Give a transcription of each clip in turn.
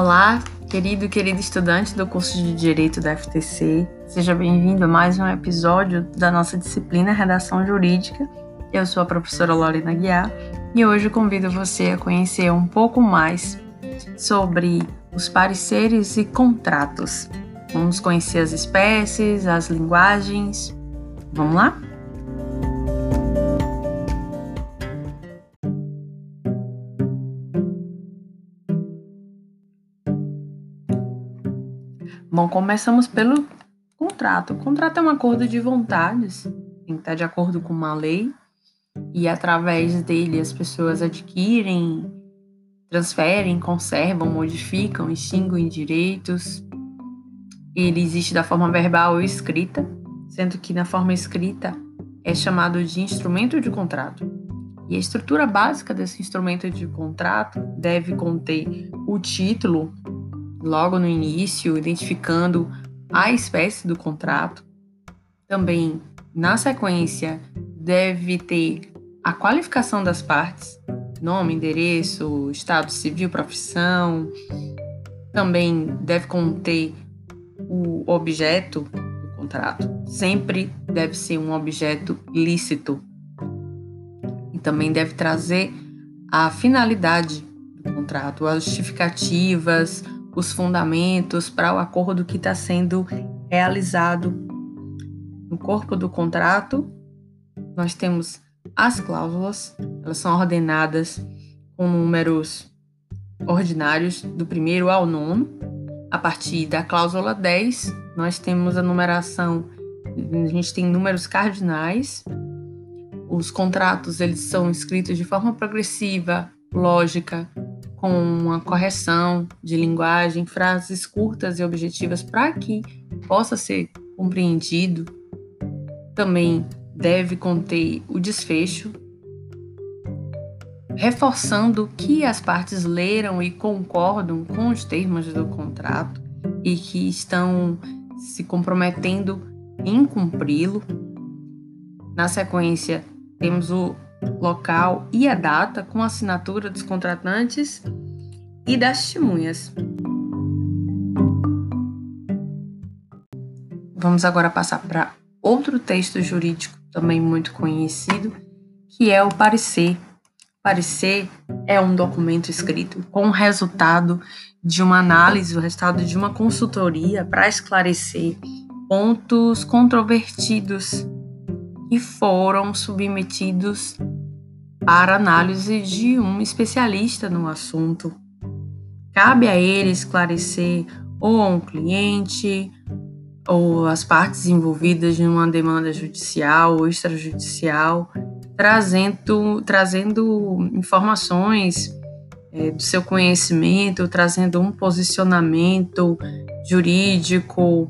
Olá, querido e querida estudante do curso de Direito da FTC. Seja bem-vindo a mais um episódio da nossa disciplina Redação Jurídica. Eu sou a professora Lorena Guiar e hoje convido você a conhecer um pouco mais sobre os pareceres e contratos. Vamos conhecer as espécies, as linguagens. Vamos lá? Bom, começamos pelo contrato. O contrato é um acordo de vontades, tem que estar de acordo com uma lei, e através dele as pessoas adquirem, transferem, conservam, modificam, extinguem direitos. Ele existe da forma verbal ou escrita, sendo que na forma escrita é chamado de instrumento de contrato. E a estrutura básica desse instrumento de contrato deve conter o título logo no início, identificando a espécie do contrato. Também, na sequência, deve ter a qualificação das partes, nome, endereço, estado civil, profissão. Também deve conter o objeto do contrato. Sempre deve ser um objeto lícito. E também deve trazer a finalidade do contrato, as justificativas, os fundamentos para o acordo que está sendo realizado. No corpo do contrato, nós temos as cláusulas, elas são ordenadas com números ordinários do primeiro ao nono. A partir da cláusula 10, nós temos a numeração, a gente tem números cardinais. Os contratos eles são escritos de forma progressiva, lógica, com uma correção de linguagem, frases curtas e objetivas para que possa ser compreendido. Também deve conter o desfecho, reforçando que as partes leram e concordam com os termos do contrato e que estão se comprometendo em cumpri-lo. Na sequência, temos o local e a data com a assinatura dos contratantes e das testemunhas. Vamos agora passar para outro texto jurídico também muito conhecido, que é o parecer. Parecer é um documento escrito com o resultado de uma análise, o resultado de uma consultoria para esclarecer pontos controvertidos e foram submetidos para análise de um especialista no assunto. Cabe a ele esclarecer ou a um cliente ou as partes envolvidas em uma demanda judicial ou extrajudicial, trazendo, trazendo informações é, do seu conhecimento, trazendo um posicionamento jurídico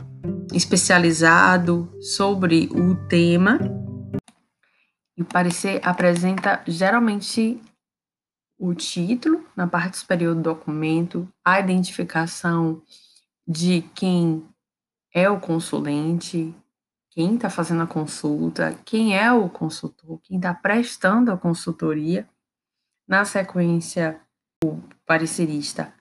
especializado sobre o tema o parecer apresenta geralmente o título na parte superior do documento, a identificação de quem é o consulente, quem está fazendo a consulta, quem é o consultor, quem está prestando a consultoria. Na sequência, o parecerista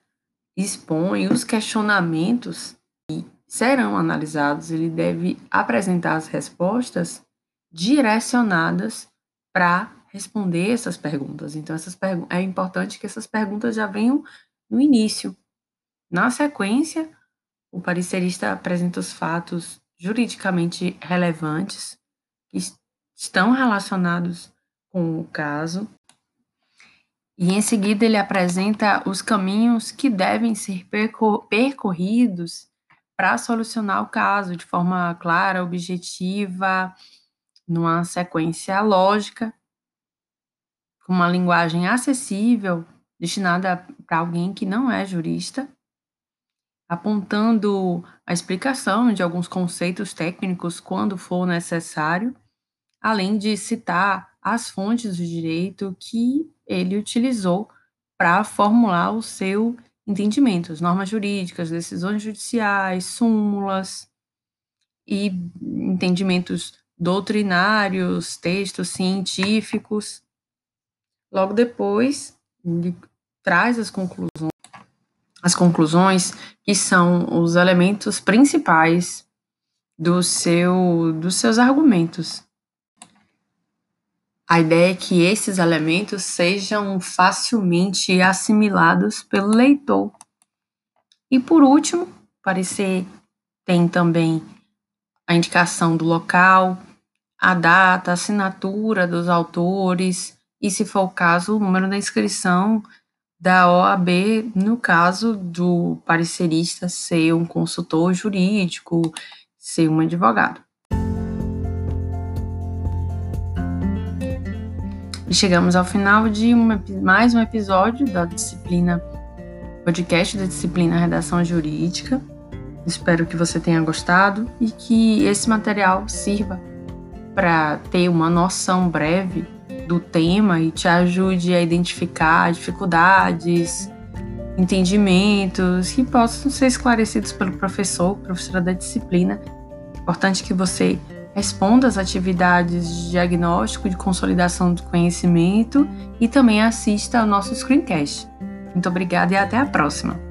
expõe os questionamentos que serão analisados, ele deve apresentar as respostas direcionadas para responder essas perguntas. Então, essas pergu é importante que essas perguntas já venham no início. Na sequência, o parecerista apresenta os fatos juridicamente relevantes que estão relacionados com o caso. E em seguida ele apresenta os caminhos que devem ser percor percorridos para solucionar o caso de forma clara, objetiva, numa sequência lógica, com uma linguagem acessível, destinada para alguém que não é jurista, apontando a explicação de alguns conceitos técnicos quando for necessário, além de citar as fontes do direito que ele utilizou para formular o seu entendimento, as normas jurídicas, decisões judiciais, súmulas e entendimentos doutrinários, textos científicos. Logo depois, ele traz as conclusões as conclusões, que são os elementos principais do seu, dos seus argumentos. A ideia é que esses elementos sejam facilmente assimilados pelo leitor. E por último, parecer tem também a indicação do local, a data, a assinatura dos autores e, se for o caso, o número da inscrição da OAB, no caso do parecerista ser um consultor jurídico, ser um advogado. E chegamos ao final de uma, mais um episódio da disciplina podcast da disciplina Redação Jurídica. Espero que você tenha gostado e que esse material sirva para ter uma noção breve do tema e te ajude a identificar dificuldades, entendimentos que possam ser esclarecidos pelo professor, professora da disciplina. É importante que você responda às atividades de diagnóstico, de consolidação do conhecimento e também assista ao nosso screencast. Muito obrigada e até a próxima!